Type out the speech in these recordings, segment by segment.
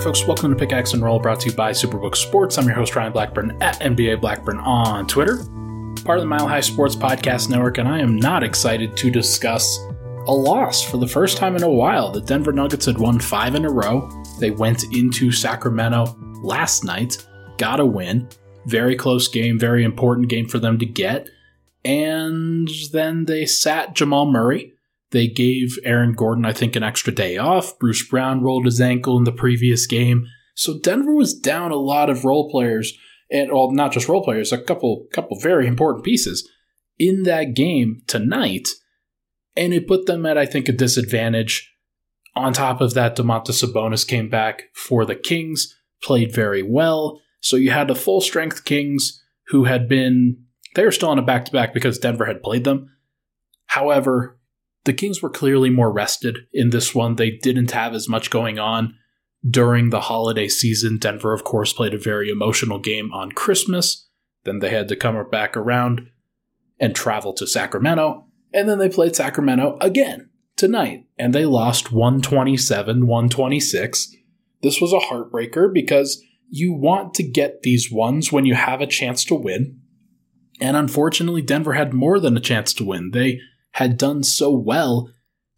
Right, folks, welcome to Pickaxe and Roll, brought to you by Superbook Sports. I'm your host, Ryan Blackburn, at NBA Blackburn on Twitter, part of the Mile High Sports Podcast Network, and I am not excited to discuss a loss for the first time in a while. The Denver Nuggets had won five in a row. They went into Sacramento last night, got a win. Very close game, very important game for them to get. And then they sat Jamal Murray they gave Aaron Gordon, I think, an extra day off. Bruce Brown rolled his ankle in the previous game. So Denver was down a lot of role players, and well, not just role players, a couple couple very important pieces in that game tonight. And it put them at, I think, a disadvantage. On top of that, Domantas Sabonis came back for the Kings, played very well. So you had the full strength Kings who had been they were still on a back to back because Denver had played them. However, the Kings were clearly more rested in this one. They didn't have as much going on during the holiday season. Denver, of course, played a very emotional game on Christmas. Then they had to come back around and travel to Sacramento. And then they played Sacramento again tonight. And they lost 127 126. This was a heartbreaker because you want to get these ones when you have a chance to win. And unfortunately, Denver had more than a chance to win. They had done so well,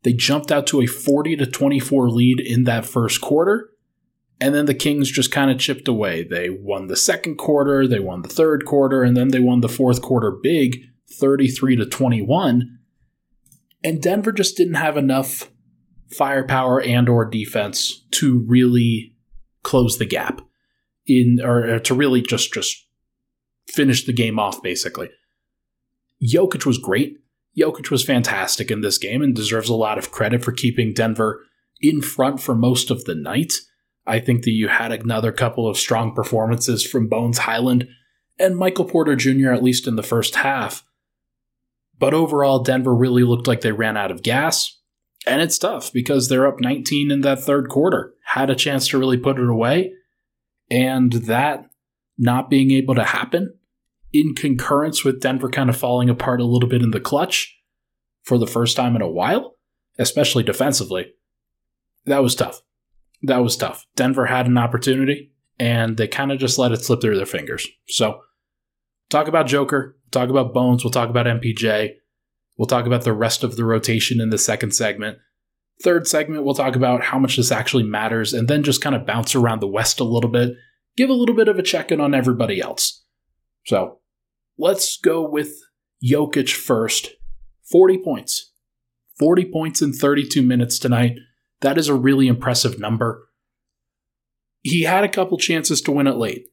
they jumped out to a 40 to 24 lead in that first quarter. And then the Kings just kind of chipped away. They won the second quarter, they won the third quarter, and then they won the fourth quarter big, 33 to 21. And Denver just didn't have enough firepower and or defense to really close the gap in or to really just just finish the game off basically. Jokic was great. Jokic was fantastic in this game and deserves a lot of credit for keeping Denver in front for most of the night. I think that you had another couple of strong performances from Bones Hyland and Michael Porter Jr., at least in the first half. But overall, Denver really looked like they ran out of gas. And it's tough because they're up 19 in that third quarter. Had a chance to really put it away. And that not being able to happen in concurrence with Denver kind of falling apart a little bit in the clutch for the first time in a while, especially defensively. That was tough. That was tough. Denver had an opportunity and they kind of just let it slip through their fingers. So, talk about Joker, talk about Bones, we'll talk about MPJ, we'll talk about the rest of the rotation in the second segment. Third segment, we'll talk about how much this actually matters and then just kind of bounce around the West a little bit, give a little bit of a check in on everybody else. So, Let's go with Jokic first. 40 points. 40 points in 32 minutes tonight. That is a really impressive number. He had a couple chances to win it late.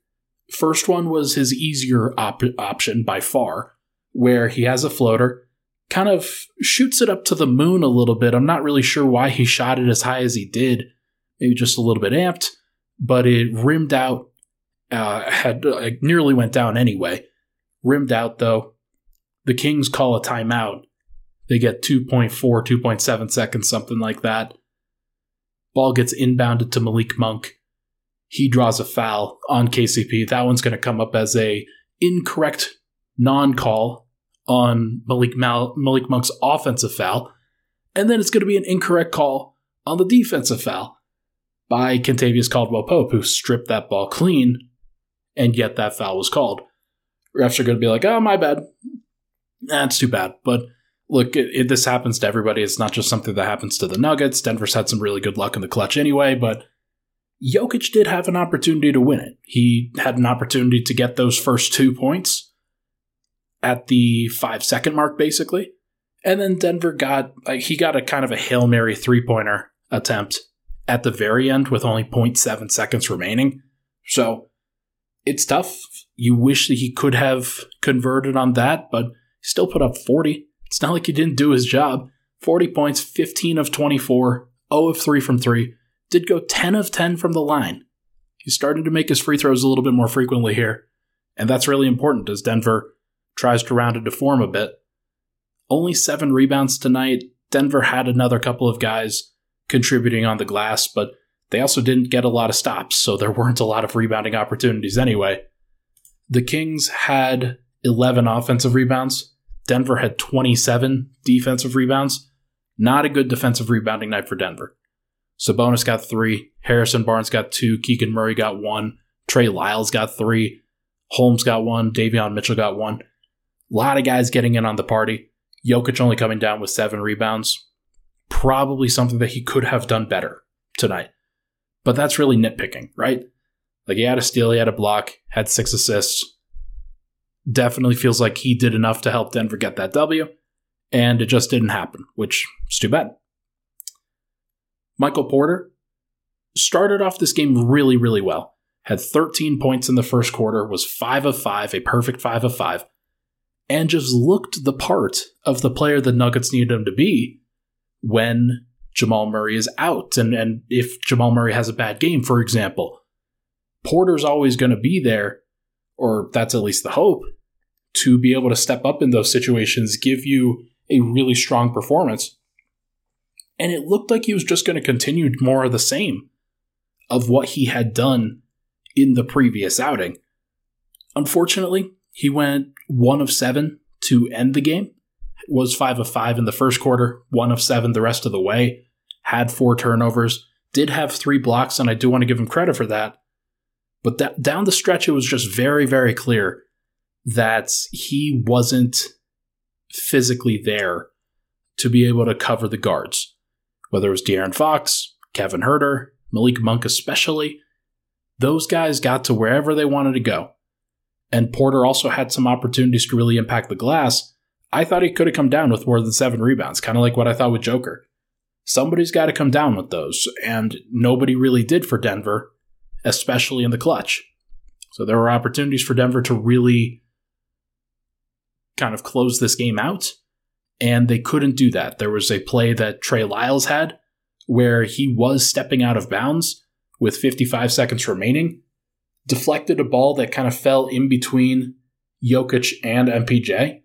First one was his easier op- option by far, where he has a floater, kind of shoots it up to the moon a little bit. I'm not really sure why he shot it as high as he did. Maybe just a little bit amped, but it rimmed out, uh, had uh, nearly went down anyway. Rimmed out, though. The Kings call a timeout. They get 2.4, 2.7 seconds, something like that. Ball gets inbounded to Malik Monk. He draws a foul on KCP. That one's going to come up as a incorrect non-call on Malik, Mal- Malik Monk's offensive foul. And then it's going to be an incorrect call on the defensive foul by Kentavious Caldwell Pope, who stripped that ball clean, and yet that foul was called refs are going to be like, oh, my bad. That's too bad. But look, it, it, this happens to everybody. It's not just something that happens to the Nuggets. Denver's had some really good luck in the clutch anyway, but Jokic did have an opportunity to win it. He had an opportunity to get those first two points at the five second mark, basically. And then Denver got, he got a kind of a Hail Mary three pointer attempt at the very end with only 0.7 seconds remaining. So it's tough. You wish that he could have converted on that, but he still put up 40. It's not like he didn't do his job. 40 points, 15 of 24, 0 of 3 from 3. Did go 10 of 10 from the line. He's starting to make his free throws a little bit more frequently here. And that's really important as Denver tries to round into form a bit. Only seven rebounds tonight. Denver had another couple of guys contributing on the glass, but they also didn't get a lot of stops, so there weren't a lot of rebounding opportunities anyway. The Kings had 11 offensive rebounds. Denver had 27 defensive rebounds. Not a good defensive rebounding night for Denver. Sabonis got three, Harrison Barnes got two, Keegan Murray got one, Trey Lyles got three, Holmes got one, Davion Mitchell got one. A lot of guys getting in on the party. Jokic only coming down with seven rebounds. Probably something that he could have done better tonight. But that's really nitpicking, right? Like he had a steal, he had a block, had six assists. Definitely feels like he did enough to help Denver get that W, and it just didn't happen, which is too bad. Michael Porter started off this game really, really well. Had 13 points in the first quarter, was 5 of 5, a perfect 5 of 5, and just looked the part of the player the Nuggets needed him to be when Jamal Murray is out. And, and if Jamal Murray has a bad game, for example, Porter's always going to be there, or that's at least the hope, to be able to step up in those situations, give you a really strong performance. And it looked like he was just going to continue more of the same of what he had done in the previous outing. Unfortunately, he went one of seven to end the game, was five of five in the first quarter, one of seven the rest of the way, had four turnovers, did have three blocks, and I do want to give him credit for that. But that, down the stretch, it was just very, very clear that he wasn't physically there to be able to cover the guards. Whether it was De'Aaron Fox, Kevin Huerter, Malik Monk especially, those guys got to wherever they wanted to go. And Porter also had some opportunities to really impact the glass. I thought he could have come down with more than seven rebounds, kind of like what I thought with Joker. Somebody's got to come down with those, and nobody really did for Denver, especially in the clutch. So there were opportunities for Denver to really kind of close this game out, and they couldn't do that. There was a play that Trey Lyles had where he was stepping out of bounds with 55 seconds remaining, deflected a ball that kind of fell in between Jokic and MPJ.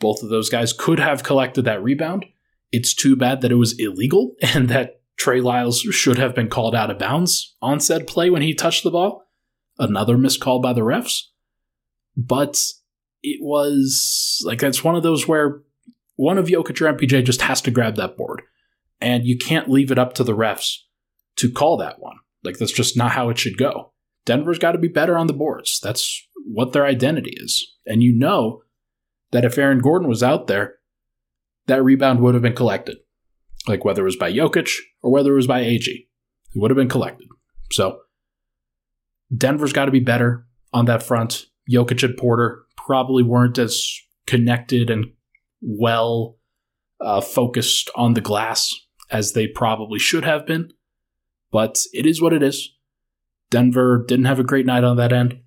Both of those guys could have collected that rebound. It's too bad that it was illegal and that Trey Lyles should have been called out of bounds on said play when he touched the ball. Another missed call by the refs. But it was like that's one of those where one of Jokic or MPJ just has to grab that board. And you can't leave it up to the refs to call that one. Like that's just not how it should go. Denver's got to be better on the boards. That's what their identity is. And you know that if Aaron Gordon was out there, that rebound would have been collected. Like whether it was by Jokic or whether it was by AG, it would have been collected. So Denver's got to be better on that front. Jokic and Porter probably weren't as connected and well uh, focused on the glass as they probably should have been. But it is what it is. Denver didn't have a great night on that end.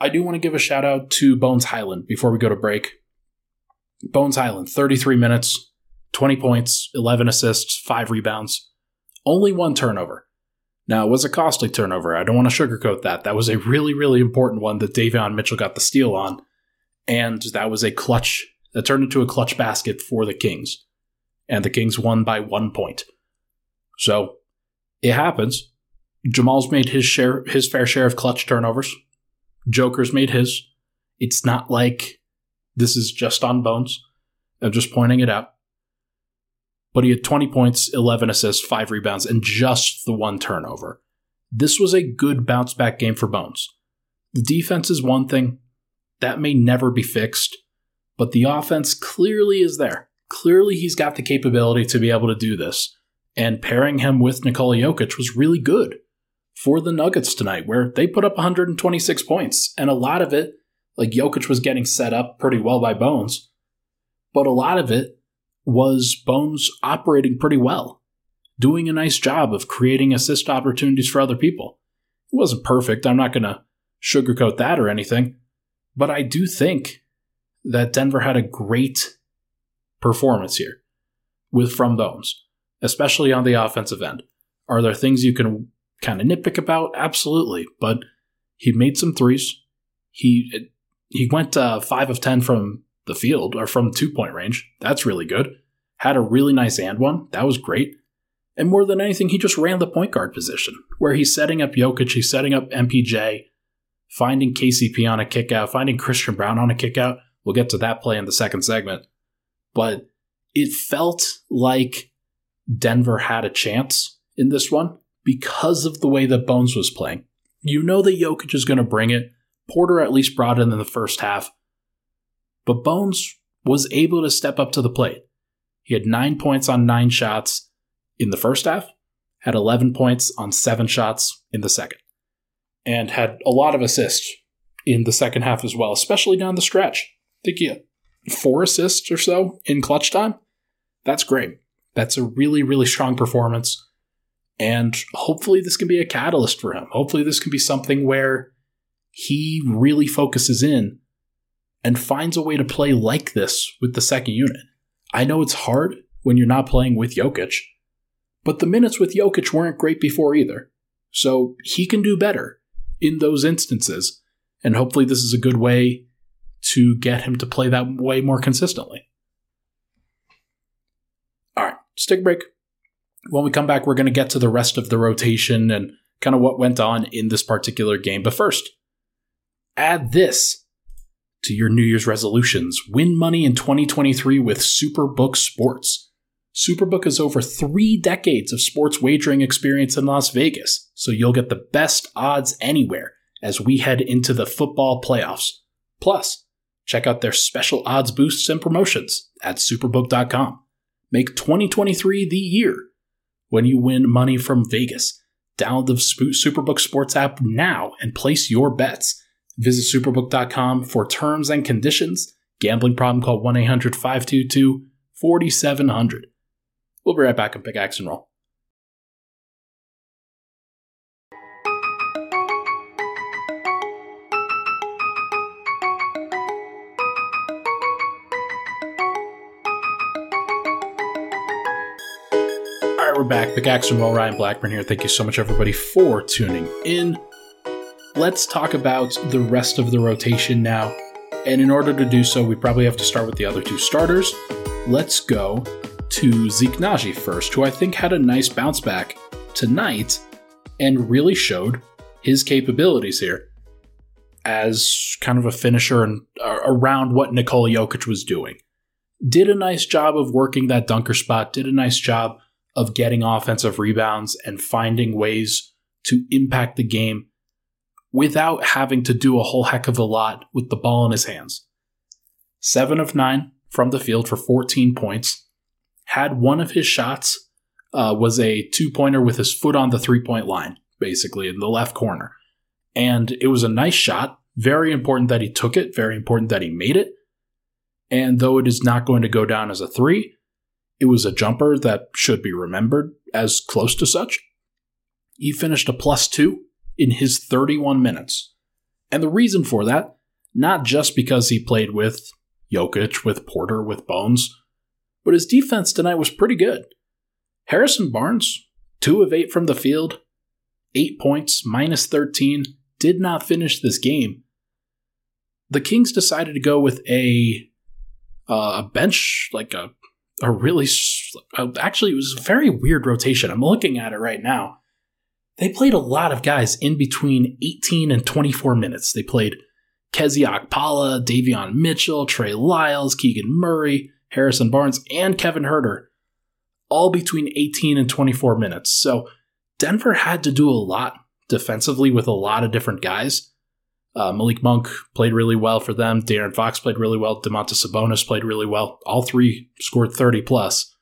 I do want to give a shout out to Bones Hyland before we go to break. Bones Hyland, 33 minutes, 20 points, 11 assists, 5 rebounds, only one turnover. Now, it was a costly turnover. I don't want to sugarcoat that. That was a really, really important one that Davion Mitchell got the steal on. And that was a clutch, that turned into a clutch basket for the Kings. And the Kings won by one point. So, it happens. Jamal's made his share, his fair share of clutch turnovers. Joker's made his. It's not like this is just on Bones. I'm just pointing it out. But he had 20 points, 11 assists, 5 rebounds, and just the one turnover. This was a good bounce back game for Bones. The defense is one thing. That may never be fixed. But the offense clearly is there. Clearly, he's got the capability to be able to do this and pairing him with Nikola Jokic was really good for the Nuggets tonight, where they put up 126 points. And a lot of it, like Jokic was getting set up pretty well by Bones, but a lot of it was Bones operating pretty well, doing a nice job of creating assist opportunities for other people. It wasn't perfect. I'm not going to sugarcoat that or anything, but I do think that Denver had a great performance here with from Bones especially on the offensive end. Are there things you can kind of nitpick about? Absolutely. But he made some threes. He he went uh, five of ten from the field or from two point range. That's really good. Had a really nice and one. That was great. And more than anything, he just ran the point guard position where he's setting up Jokic, he's setting up MPJ, finding KCP on a kickout, finding Christian Braun on a kickout. We'll get to that play in the second segment. But it felt like Denver had a chance in this one because of the way that Bones was playing. You know that Jokic is going to bring it. Porter at least brought it in the first half. But Bones was able to step up to the plate. He had nine points on nine shots in the first half, had 11 points on seven shots in the second, and had a lot of assists in the second half as well, especially down the stretch. I think he had four assists or so in clutch time. That's great. That's a really, really strong performance. And hopefully, this can be a catalyst for him. Hopefully, this can be something where he really focuses in and finds a way to play like this with the second unit. I know it's hard when you're not playing with Jokic, but the minutes with Jokic weren't great before either. So he can do better in those instances. And hopefully, this is a good way to get him to play that way more consistently. All right, stick break. When we come back, we're going to get to the rest of the rotation and kind of what went on in this particular game. But first, add this to your New Year's resolutions. Win money in 2023 with Superbook Sports. Superbook has over three decades of sports wagering experience in Las Vegas, so you'll get the best odds anywhere as we head into the football playoffs. Plus, check out their special odds boosts and promotions at superbook.com. Make 2023 the year when you win money from Vegas. Download the Superbook Sports app now and place your bets. Visit superbook.com for terms and conditions. Gambling problem call 1 800 522 4700. We'll be right back on Pickaxe and Roll. All right, we're back. Pickaxe and Roll Ryan Blackburn here. Thank you so much, everybody, for tuning in. Let's talk about the rest of the rotation now. And in order to do so, we probably have to start with the other two starters. Let's go to Zeke Nnaji first, who I think had a nice bounce back tonight and really showed his capabilities here as kind of a finisher and uh, around what Nikola Jokic was doing. Did a nice job of working that dunker spot, did a nice job of getting offensive rebounds and finding ways to impact the game without having to do a whole heck of a lot with the ball in his hands. Seven of nine from the field for 14 points. Had one of his shots uh, was a two pointer with his foot on the three point line, basically in the left corner. And it was a nice shot. Very important that he took it, very important that he made it. And though it is not going to go down as a three, it was a jumper that should be remembered as close to such. He finished a plus two in his 31 minutes. And the reason for that, not just because he played with Jokic, with Porter, with Bones, but his defense tonight was pretty good. Harrison Barnes, two of eight from the field, eight points, minus 13, did not finish this game. The Kings decided to go with a uh, a bench, like a a really actually it was a very weird rotation. I'm looking at it right now. They played a lot of guys in between 18 and 24 minutes. They played KZ Okpala, Davion Mitchell, Trey Lyles, Keegan Murray, Harrison Barnes, and Kevin Huerter, all between 18 and 24 minutes. So Denver had to do a lot defensively with a lot of different guys. Uh, Malik Monk played really well for them. De'Aaron Fox played really well. Domantas Sabonis played really well. All three scored 30 plus.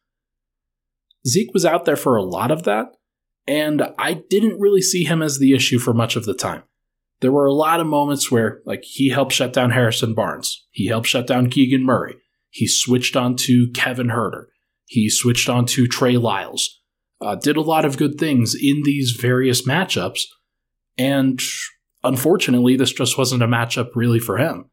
Zeke was out there for a lot of that, and I didn't really see him as the issue for much of the time. There were a lot of moments where, like, he helped shut down Harrison Barnes. He helped shut down Keegan Murray. He switched on to Kevin Huerter. He switched on to Trey Lyles. Uh, did a lot of good things in these various matchups. And unfortunately, this just wasn't a matchup really for him,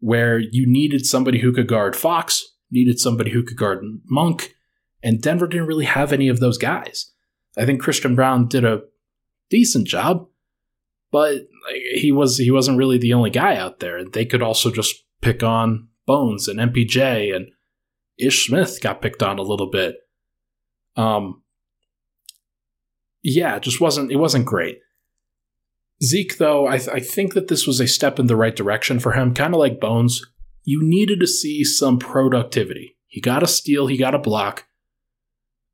where you needed somebody who could guard Fox, needed somebody who could guard Monk, and Denver didn't really have any of those guys. I think Christian Braun did a decent job, but he was he wasn't really the only guy out there. They could also just pick on Bones and MPJ and Ish Smith got picked on a little bit. Um, yeah, it just wasn't it wasn't great. Zeke, though, I, th- I think that this was a step in the right direction for him, kind of like Bones. You needed to see some productivity. He got a steal, he got a block,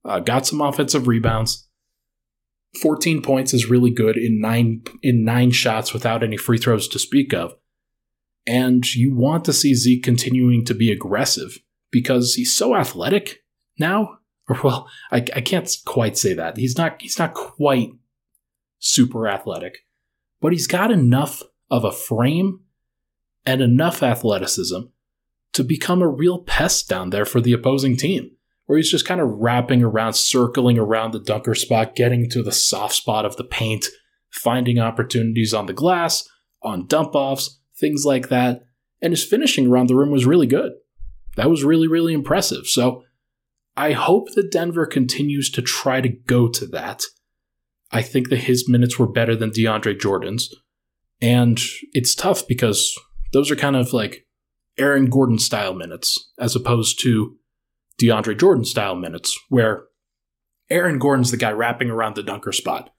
uh, got some offensive rebounds. 14 points is really good in nine in nine shots without any free throws to speak of. And you want to see Zeke continuing to be aggressive because he's so athletic now. Or well, I, I can't quite say that. He's not he's not quite super athletic, but he's got enough of a frame and enough athleticism to become a real pest down there for the opposing team where he's just kind of wrapping around, circling around the dunker spot, getting to the soft spot of the paint, finding opportunities on the glass, on dump offs, things like that. And his finishing around the rim was really good. That was really, really impressive. So I hope that Denver continues to try to go to that. I think that his minutes were better than DeAndre Jordan's. And it's tough because those are kind of like Aaron Gordon style minutes as opposed to DeAndre Jordan style minutes, where Aaron Gordon's the guy wrapping around the dunker spot.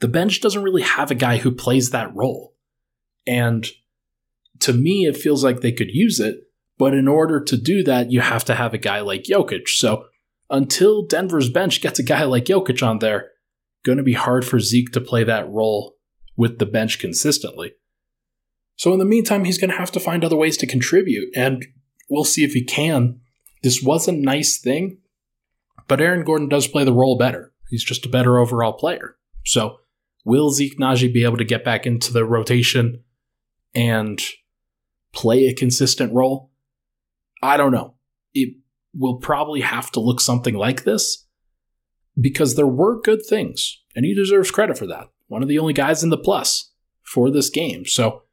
The bench doesn't really have a guy who plays that role. And to me, it feels like they could use it, but in order to do that, you have to have a guy like Jokic. So until Denver's bench gets a guy like Jokic on there, going to be hard for Zeke to play that role with the bench consistently. So in the meantime, he's going to have to find other ways to contribute, and we'll see if he can this was a nice thing, but Aaron Gordon does play the role better. He's just a better overall player. So, will Zeke Nnaji be able to get back into the rotation and play a consistent role? I don't know. It will probably have to look something like this because there were good things, and he deserves credit for that. One of the only guys in the plus for this game. So,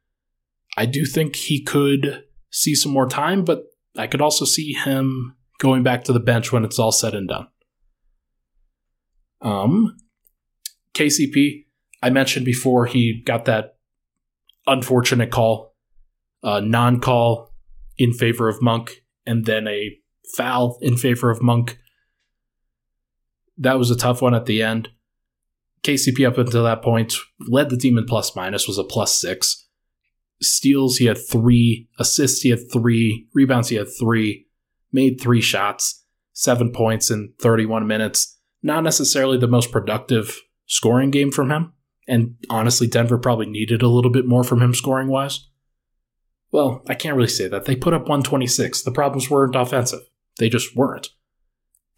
I do think he could see some more time, but I could also see him going back to the bench when it's all said and done. Um, KCP, I mentioned before he got that unfortunate call, uh, non call in favor of Monk, and then a foul in favor of Monk. That was a tough one at the end. KCP up until that point led the team in plus minus, was a plus six steals, he had three. Assists, he had three. Rebounds, he had three. Made three shots, seven points in 31 minutes. Not necessarily the most productive scoring game from him. And honestly, Denver probably needed a little bit more from him scoring wise. Well, I can't really say that. They put up 126. The problems weren't offensive, they just weren't.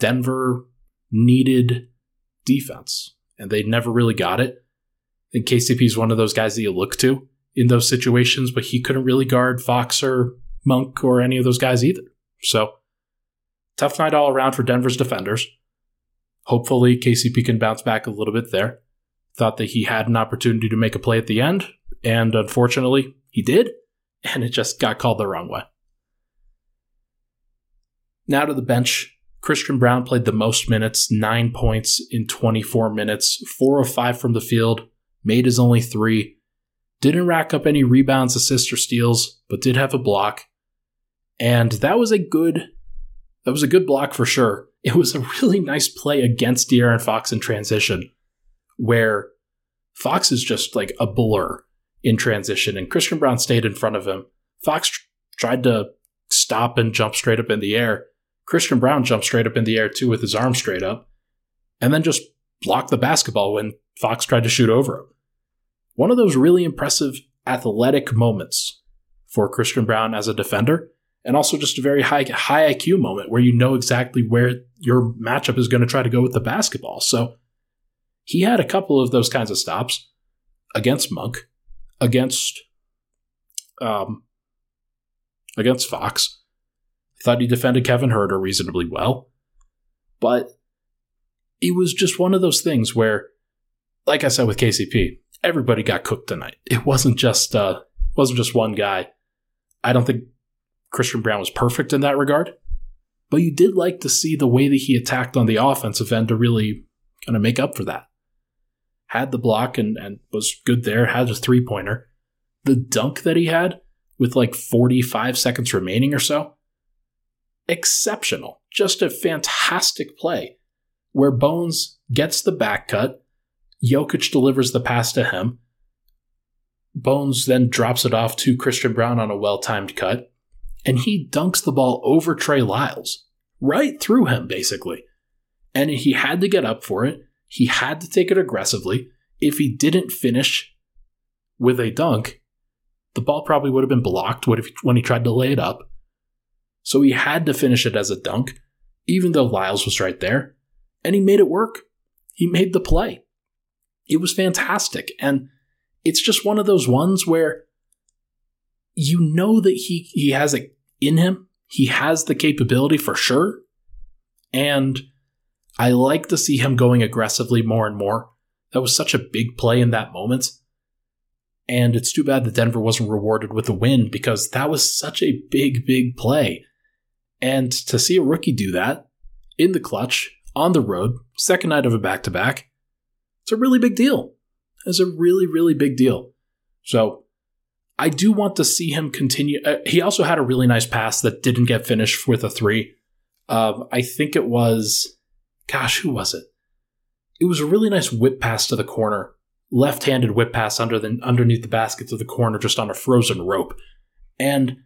Denver needed defense, and they never really got it. And KCP is one of those guys that you look to in those situations, but he couldn't really guard Fox or Monk or any of those guys either. So, tough night all around for Denver's defenders. Hopefully, KCP can bounce back a little bit there. Thought that he had an opportunity to make a play at the end, and unfortunately, he did, and it just got called the wrong way. Now to the bench. Christian Braun played the most minutes, nine points in 24 minutes, four of five from the field, made his only three, didn't rack up any rebounds, assists, or steals, but did have a block. And that was a good that was a good block for sure. It was a really nice play against De'Aaron Fox in transition, where Fox is just like a blur in transition, and Christian Braun stayed in front of him. Fox tr- tried to stop and jump straight up in the air. Christian Braun jumped straight up in the air too with his arm straight up, and then just blocked the basketball when Fox tried to shoot over him one of those really impressive athletic moments for Christian Braun as a defender, and also just a very high high IQ moment where you know exactly where your matchup is going to try to go with the basketball. So he had a couple of those kinds of stops against Monk, against um, against Fox. Thought he defended Kevin Huerter reasonably well, but it was just one of those things where, like I said with KCP, everybody got cooked tonight. It wasn't just uh, wasn't just one guy. I don't think Christian Braun was perfect in that regard, but you did like to see the way that he attacked on the offensive end to really kind of make up for that. Had the block and, and was good there, had a three pointer. The dunk that he had with like 45 seconds remaining or so, exceptional. Just a fantastic play where Bones gets the back cut, Jokic delivers the pass to him. Bones then drops it off to Christian Braun on a well timed cut, and he dunks the ball over Trey Lyles, right through him, basically. And he had to get up for it. He had to take it aggressively. If he didn't finish with a dunk, the ball probably would have been blocked when he tried to lay it up. So he had to finish it as a dunk, even though Lyles was right there. And he made it work. He made the play. It was fantastic. And it's just one of those ones where you know that he, he has it in him. He has the capability for sure. And I like to see him going aggressively more and more. That was such a big play in that moment. And it's too bad that Denver wasn't rewarded with a win because that was such a big, big play. And to see a rookie do that in the clutch, on the road, second night of a back to back, it's a really big deal. It's a really, really big deal. So I do want to see him continue. Uh, he also had a really nice pass that didn't get finished with a three. Um, I think it was, gosh, who was it? It was a really nice whip pass to the corner, left-handed whip pass under the underneath the basket to the corner, just on a frozen rope. And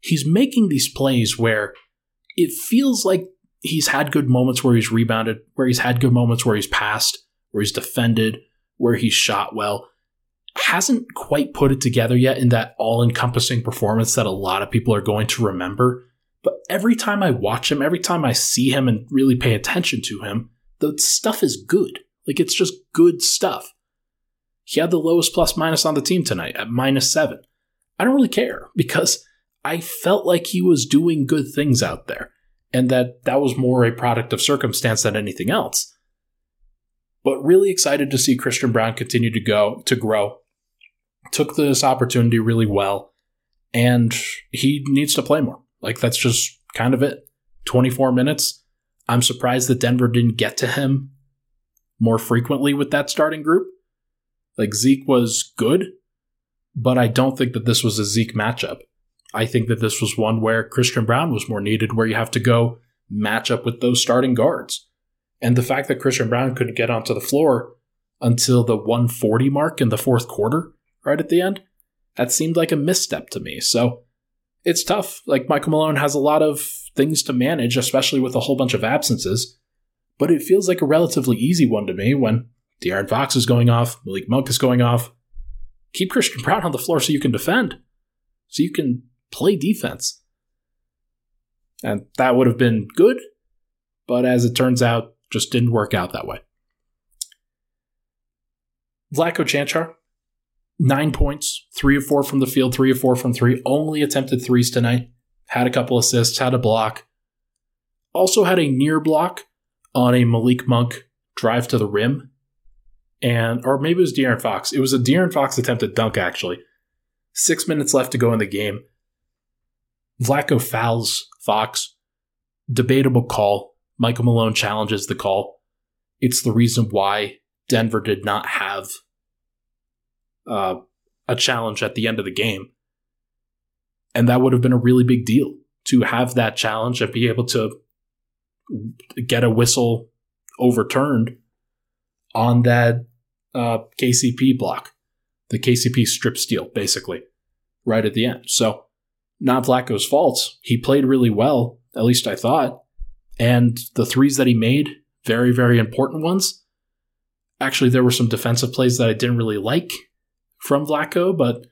he's making these plays where it feels like he's had good moments where he's rebounded, where he's had good moments where he's passed, where he's defended, where he's shot well. Hasn't quite put it together yet in that all encompassing performance that a lot of people are going to remember. But every time I watch him, every time I see him and really pay attention to him, the stuff is good. Like it's just good stuff. He had the lowest plus minus on the team tonight at minus seven. I don't really care because I felt like he was doing good things out there and that that was more a product of circumstance than anything else. But really excited to see Christian Braun continue to go to grow. Took this opportunity really well, and he needs to play more. Like that's just kind of it. 24 minutes. I'm surprised that Denver didn't get to him more frequently with that starting group. Like Zeke was good, but I don't think that this was a Zeke matchup. I think that this was one where Christian Braun was more needed, where you have to go match up with those starting guards. And the fact that Christian Braun couldn't get onto the floor until the 140 mark in the fourth quarter, right at the end, that seemed like a misstep to me. So it's tough. Like Michael Malone has a lot of things to manage, especially with a whole bunch of absences. But it feels like a relatively easy one to me when De'Aaron Fox is going off, Malik Monk is going off. Keep Christian Braun on the floor so you can defend, so you can play defense. And that would have been good, but as it turns out, just didn't work out that way. Vlatko Cancar, nine points, three or four from the field, three or four from three, only attempted threes tonight, had a couple assists, had a block. Also had a near block on a Malik Monk drive to the rim. And, or maybe it was De'Aaron Fox. It was a De'Aaron Fox attempted dunk, actually. Six minutes left to go in the game. Vlatko fouls Fox. Debatable call. Michael Malone challenges the call. It's the reason why Denver did not have uh, a challenge at the end of the game. And that would have been a really big deal to have that challenge and be able to get a whistle overturned on that uh, KCP block, the KCP strip steal, basically, right at the end. So not Vlatko's fault. He played really well, at least I thought. And the threes that he made, very, very important ones. Actually, there were some defensive plays that I didn't really like from Vlatko, but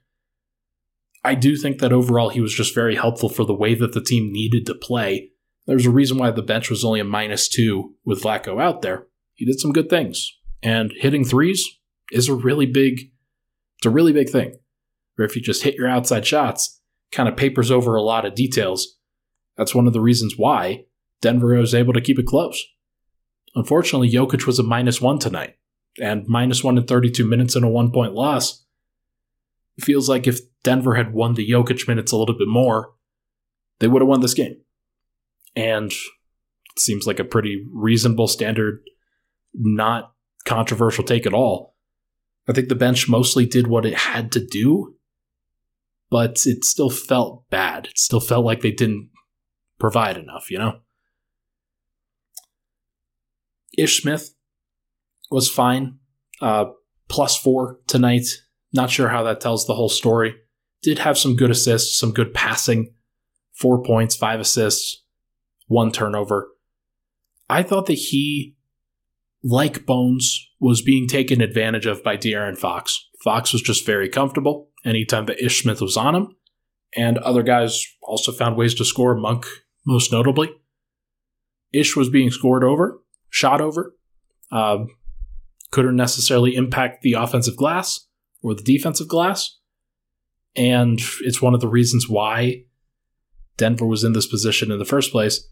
I do think that overall he was just very helpful for the way that the team needed to play. There's a reason why the bench was only a minus two with Vlatko out there. He did some good things. And hitting threes is a really big, it's a really big thing. Where if you just hit your outside shots, kind of papers over a lot of details. That's one of the reasons why Denver was able to keep it close. Unfortunately, Jokic was a minus one tonight, and minus one in 32 minutes and a one point loss. It feels like if Denver had won the Jokic minutes a little bit more, they would have won this game. And it seems like a pretty reasonable standard, not controversial take at all. I think the bench mostly did what it had to do but it still felt bad. It still felt like they didn't provide enough, you know? Ish Smith was fine. Uh, plus four tonight. Not sure how that tells the whole story. Did have some good assists, some good passing. Four points, five assists, one turnover. I thought that he like Bones, was being taken advantage of by De'Aaron Fox. Fox was just very comfortable anytime that Ish Smith was on him, and other guys also found ways to score, Monk most notably. Ish was being scored over, shot over, uh, couldn't necessarily impact the offensive glass or the defensive glass. And it's one of the reasons why Denver was in this position in the first place.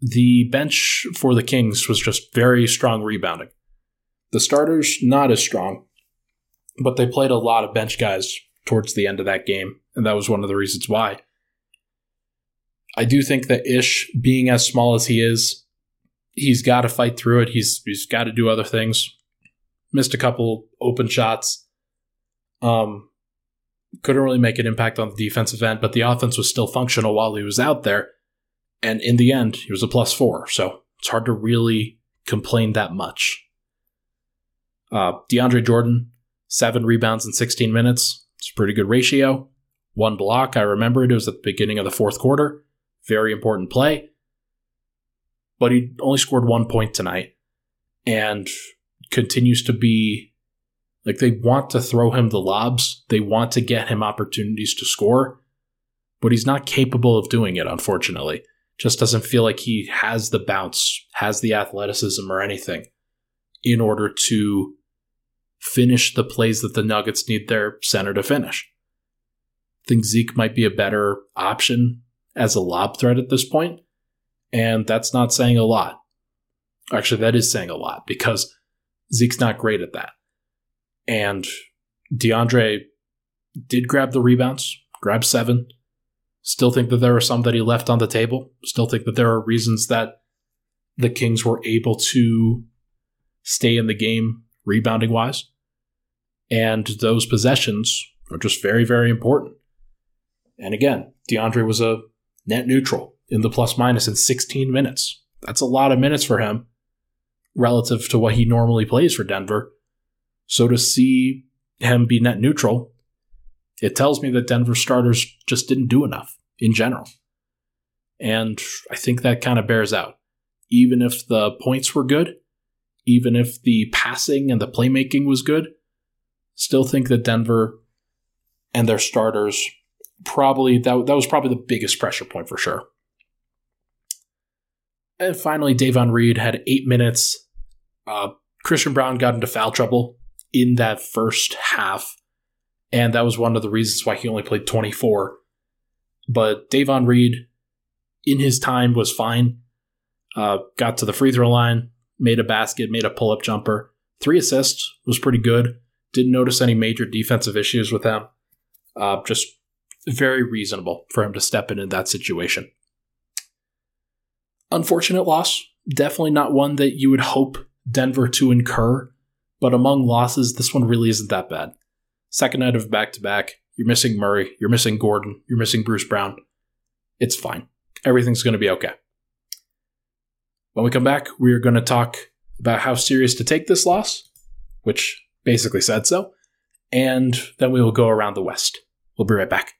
The bench for the Kings was just very strong rebounding. The starters, not as strong, but they played a lot of bench guys towards the end of that game, and that was one of the reasons why. I do think that Ish, being as small as he is, he's got to fight through it. He's he's got to do other things. Missed a couple open shots. Um, couldn't really make an impact on the defensive end, but the offense was still functional while he was out there. And in the end, he was a plus four, so it's hard to really complain that much. Uh, DeAndre Jordan, seven rebounds in 16 minutes. It's a pretty good ratio. One block, I remember it, it was at the beginning of the fourth quarter. Very important play. But he only scored one point tonight and continues to be like they want to throw him the lobs, they want to get him opportunities to score, but he's not capable of doing it, unfortunately. Just doesn't feel like he has the bounce, has the athleticism or anything in order to finish the plays that the Nuggets need their center to finish. Think Zeke might be a better option as a lob threat at this point, and that's not saying a lot. Actually, that is saying a lot because Zeke's not great at that. And DeAndre did grab the rebounds, grab seven. Still think that there are some that he left on the table. Still think that there are reasons that the Kings were able to stay in the game rebounding wise. And those possessions are just very, very important. And again, DeAndre was a net neutral in the plus minus in 16 minutes. That's a lot of minutes for him relative to what he normally plays for Denver. So to see him be net neutral, it tells me that Denver starters just didn't do enough in general. And I think that kind of bears out. Even if the points were good, even if the passing and the playmaking was good, still think that Denver and their starters probably that, that was probably the biggest pressure point for sure. And finally, Davon Reed had eight minutes. Uh, Christian Braun got into foul trouble in that first half, and that was one of the reasons why he only played 24. But Davon Reed, in his time, was fine. Uh, got to the free throw line, made a basket, made a pull up jumper. Three assists was pretty good. Didn't notice any major defensive issues with him. Uh, just very reasonable for him to step in in that situation. Unfortunate loss. Definitely not one that you would hope Denver to incur, but among losses, this one really isn't that bad. Second night of back to back, you're missing Murray, you're missing Gordon, you're missing Bruce Brown. It's fine. Everything's going to be okay. When we come back, we are going to talk about how serious to take this loss, which basically said so, and then we will go around the West. We'll be right back.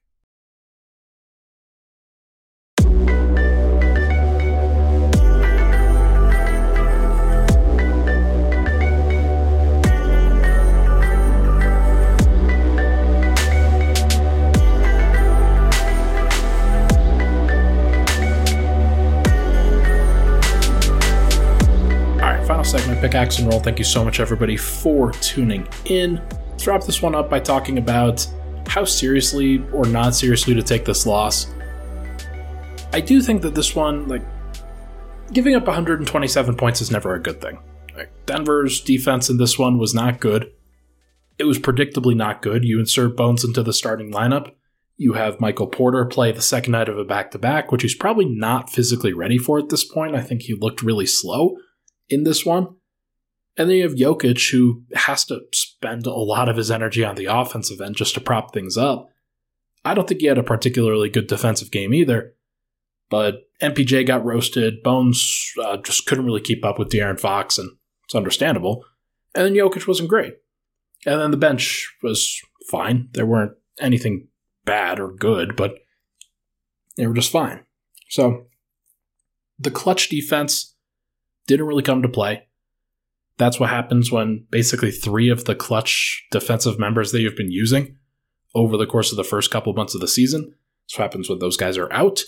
Segment, Pickaxe and Roll. Thank you so much, everybody, for tuning in. Let's wrap this one up by talking about how seriously or not seriously to take this loss. I do think that this one, like, giving up 127 points is never a good thing. Like, Denver's defense in this one was not good. It was predictably not good. You insert Bones into the starting lineup. You have Michael Porter play the second night of a back to back, which he's probably not physically ready for at this point. I think he looked really slow in this one. And then you have Jokic, who has to spend a lot of his energy on the offensive end just to prop things up. I don't think he had a particularly good defensive game either. But MPJ got roasted. Bones uh, just couldn't really keep up with De'Aaron Fox, and it's understandable. And then Jokic wasn't great. And then the bench was fine. There weren't anything bad or good, but they were just fine. So the clutch defense didn't really come to play. That's what happens when basically three of the clutch defensive members that you've been using over the course of the first couple months of the season. That's what happens when those guys are out.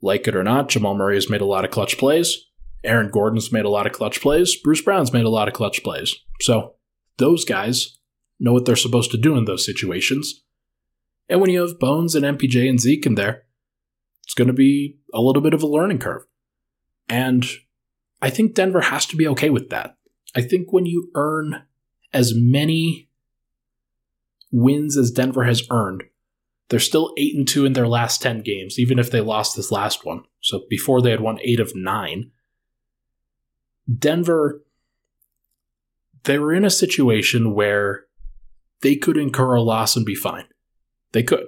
Like it or not, Jamal Murray has made a lot of clutch plays. Aaron Gordon's made a lot of clutch plays. Bruce Brown's made a lot of clutch plays. So those guys know what they're supposed to do in those situations. And when you have Bones and MPJ and Zeke in there, it's going to be a little bit of a learning curve. And I think Denver has to be okay with that. I think when you earn as many wins as Denver has earned, they're still 8 and 2 in their last 10 games, even if they lost this last one. So before they had won 8 of 9. Denver, they were in a situation where they could incur a loss and be fine. They could.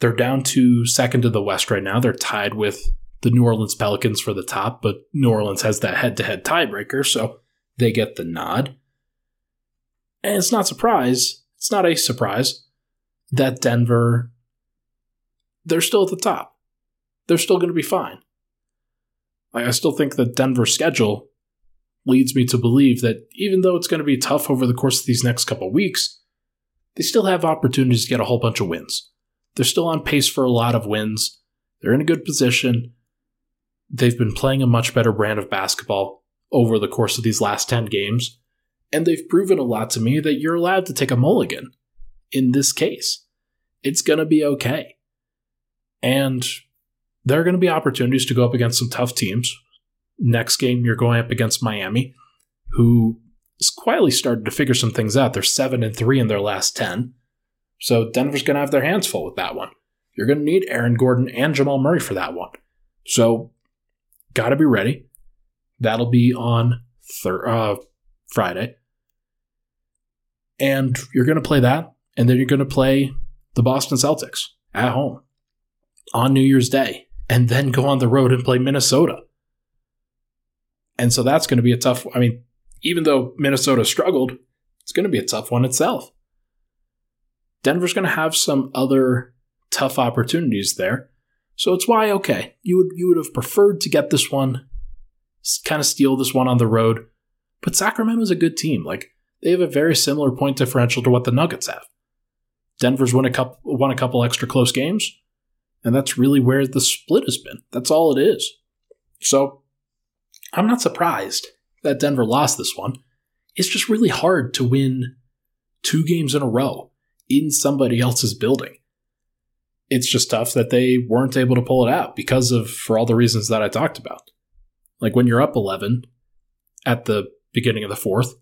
They're down to second to the West right now. They're tied with the New Orleans Pelicans for the top, but New Orleans has that head to head tiebreaker, so they get the nod. And it's not surprise, it's not a surprise that Denver they're still at the top. They're still going to be fine. I still think that Denver's schedule leads me to believe that even though it's going to be tough over the course of these next couple weeks, they still have opportunities to get a whole bunch of wins. They're still on pace for a lot of wins. They're in a good position. They've been playing a much better brand of basketball over the course of these last 10 games, and they've proven a lot to me that you're allowed to take a mulligan in this case. It's going to be okay. And there are going to be opportunities to go up against some tough teams. Next game, you're going up against Miami, who has quietly started to figure some things out. They're 7 and 3 in their last 10. So Denver's going to have their hands full with that one. You're going to need Aaron Gordon and Jamal Murray for that one. So, got to be ready. That'll be on thir- uh, Friday. And you're going to play that, and then you're going to play the Boston Celtics at home on New Year's Day, and then go on the road and play Minnesota. And so that's going to be a tough. I mean, even though Minnesota struggled, it's going to be a tough one itself. Denver's going to have some other tough opportunities there. So it's why okay, you would you would have preferred to get this one kind of steal this one on the road. But Sacramento's a good team. Like they have a very similar point differential to what the Nuggets have. Denver's won a couple won a couple extra close games, and that's really where the split has been. That's all it is. So I'm not surprised that Denver lost this one. It's just really hard to win two games in a row in somebody else's building. It's just tough that they weren't able to pull it out because of, for all the reasons that I talked about. Like when you're up 11 at the beginning of the fourth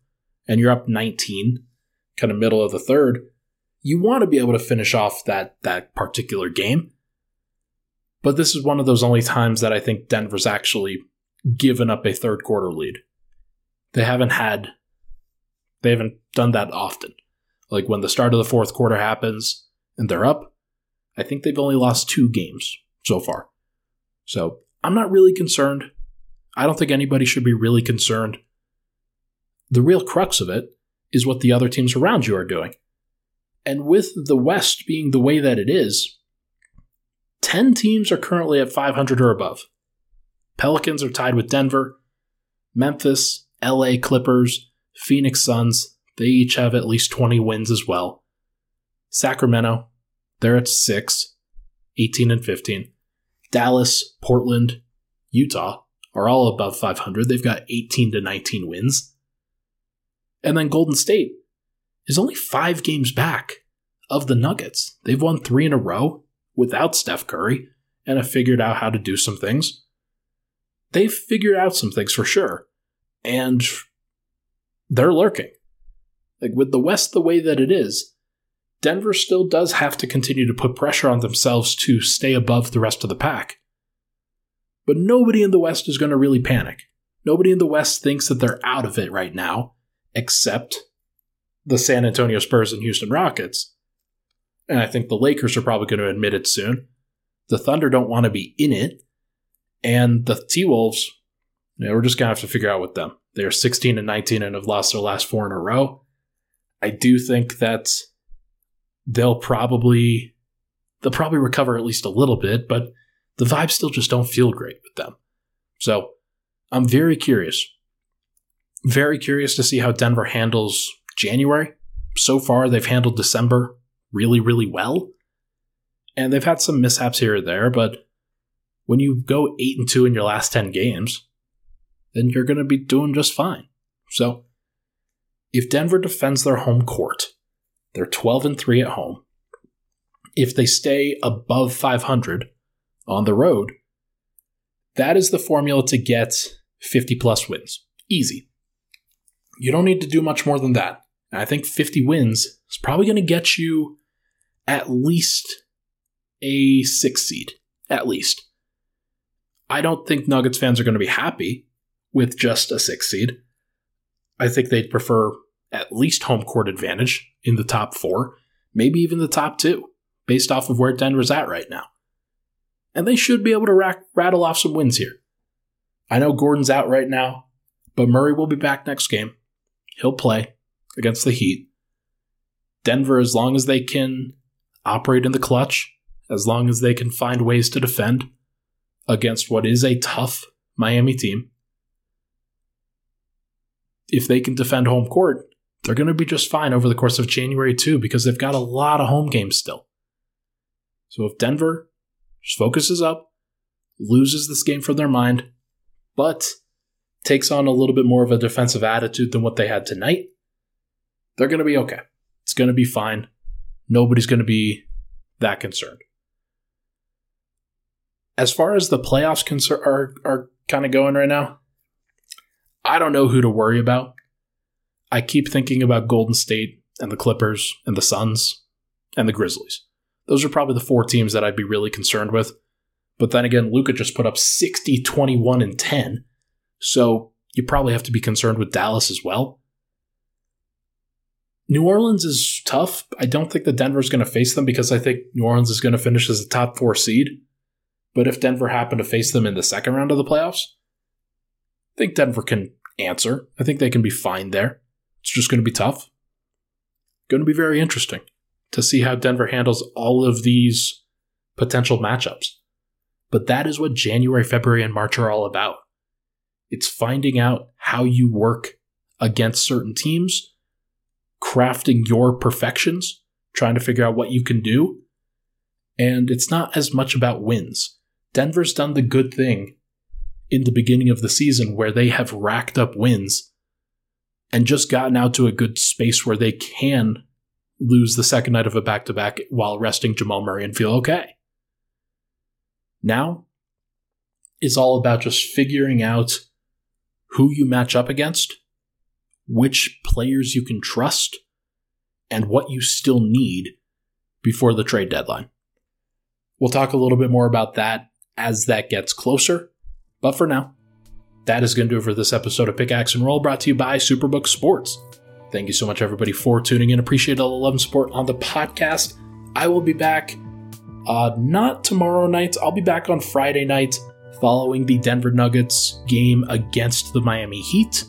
and you're up 19, kind of middle of the third, you want to be able to finish off that, that particular game. But this is one of those only times that I think Denver's actually given up a third quarter lead. They haven't had, they haven't done that often. Like when the start of the fourth quarter happens and they're up, I think they've only lost two games so far. So I'm not really concerned. I don't think anybody should be really concerned. The real crux of it is what the other teams around you are doing. And with the West being the way that it is, 10 teams are currently at 500 or above. Pelicans are tied with Denver, Memphis, LA Clippers, Phoenix Suns. They each have at least 20 wins as well. Sacramento, they're at 6, 18 and 15. Dallas, Portland, Utah are all above 500. They've got 18 to 19 wins. And then Golden State is only five games back of the Nuggets. They've won three in a row without Steph Curry and have figured out how to do some things. They've figured out some things for sure. And they're lurking. Like with the West the way that it is, Denver still does have to continue to put pressure on themselves to stay above the rest of the pack. But nobody in the West is going to really panic. Nobody in the West thinks that they're out of it right now, except the San Antonio Spurs and Houston Rockets. And I think the Lakers are probably going to admit it soon. The Thunder don't want to be in it. And the T Wolves, you know, we're just going to have to figure out with them. They're 16 and 19 and have lost their last four in a row. I do think that they'll probably they'll probably recover at least a little bit, but the vibes still just don't feel great with them. So I'm very curious. Very curious to see how Denver handles January. So far, they've handled December really, really well. And they've had some mishaps here or there, but when you go 8 and 2 in your last 10 games, then you're going to be doing just fine. So, if Denver defends their home court, they're 12 and 3 at home. If they stay above 500 on the road, that is the formula to get 50 plus wins. Easy. You don't need to do much more than that. And I think 50 wins is probably going to get you at least a six seed. At least. I don't think Nuggets fans are going to be happy with just a six seed. I think they'd prefer at least home court advantage in the top four, maybe even the top two, based off of where Denver's at right now. And they should be able to rack, rattle off some wins here. I know Gordon's out right now, but Murray will be back next game. He'll play against the Heat. Denver, as long as they can operate in the clutch, as long as they can find ways to defend against what is a tough Miami team, if they can defend home court, they're going to be just fine over the course of January too, because they've got a lot of home games still. So if Denver just focuses up, loses this game from their mind, but takes on a little bit more of a defensive attitude than what they had tonight, they're going to be okay. It's going to be fine. Nobody's going to be that concerned. As far as the playoffs concern are, are kind of going right now, I don't know who to worry about. I keep thinking about Golden State and the Clippers and the Suns and the Grizzlies. Those are probably the four teams that I'd be really concerned with. But then again, Luka just put up 60, 21, and 10. So you probably have to be concerned with Dallas as well. New Orleans is tough. I don't think that Denver's going to face them because I think New Orleans is going to finish as a top four seed. But if Denver happened to face them in the second round of the playoffs, I think Denver can answer. I think they can be fine there. It's just going to be tough. Going to be very interesting to see how Denver handles all of these potential matchups. But that is what January, February, and March are all about. It's finding out how you work against certain teams, crafting your perfections, trying to figure out what you can do. And it's not as much about wins. Denver's done the good thing in the beginning of the season where they have racked up wins and just gotten out to a good space where they can lose the second night of a back to back while resting Jamal Murray and feel okay. Now is all about just figuring out who you match up against, which players you can trust, and what you still need before the trade deadline. We'll talk a little bit more about that as that gets closer. But for now, that is going to do it for this episode of Pickaxe and Roll brought to you by Superbook Sports. Thank you so much, everybody, for tuning in. Appreciate all the love and support on the podcast. I will be back uh, not tomorrow night. I'll be back on Friday night following the Denver Nuggets game against the Miami Heat.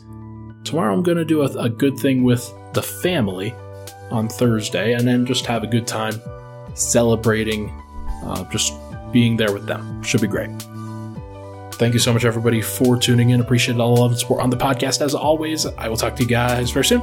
Tomorrow, I'm going to do a, a good thing with the family on Thursday and then just have a good time celebrating, uh, just being there with them. Should be great. Thank you so much, everybody, for tuning in. Appreciate all the love and support on the podcast. As always, I will talk to you guys very soon.